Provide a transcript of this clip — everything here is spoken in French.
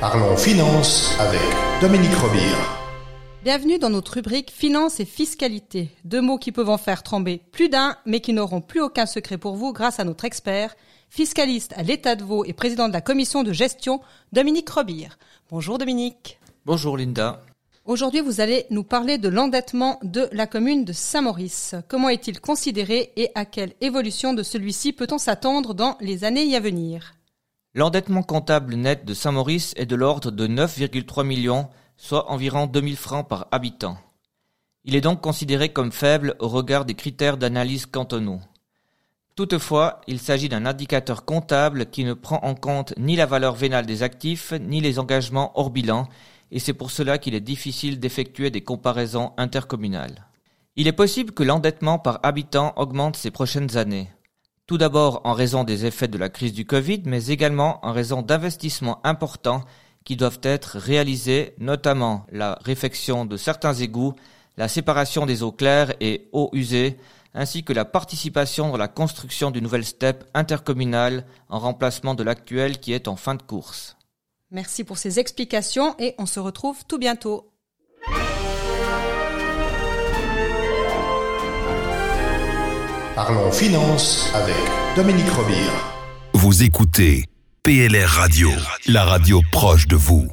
Parlons finance avec Dominique Robire. Bienvenue dans notre rubrique Finance et fiscalité. Deux mots qui peuvent en faire trembler plus d'un, mais qui n'auront plus aucun secret pour vous grâce à notre expert, fiscaliste à l'État de Vaud et président de la commission de gestion, Dominique Robire. Bonjour Dominique. Bonjour Linda. Aujourd'hui, vous allez nous parler de l'endettement de la commune de Saint-Maurice. Comment est-il considéré et à quelle évolution de celui-ci peut-on s'attendre dans les années à venir? L'endettement comptable net de Saint-Maurice est de l'ordre de 9,3 millions, soit environ 2000 francs par habitant. Il est donc considéré comme faible au regard des critères d'analyse cantonaux. Toutefois, il s'agit d'un indicateur comptable qui ne prend en compte ni la valeur vénale des actifs, ni les engagements hors bilan, et c'est pour cela qu'il est difficile d'effectuer des comparaisons intercommunales. Il est possible que l'endettement par habitant augmente ces prochaines années. Tout d'abord en raison des effets de la crise du Covid, mais également en raison d'investissements importants qui doivent être réalisés, notamment la réfection de certains égouts, la séparation des eaux claires et eaux usées, ainsi que la participation dans la construction d'une nouvelle steppe intercommunale en remplacement de l'actuelle qui est en fin de course. Merci pour ces explications et on se retrouve tout bientôt. Parlons finance avec Dominique Robire. Vous écoutez PLR Radio, la radio proche de vous.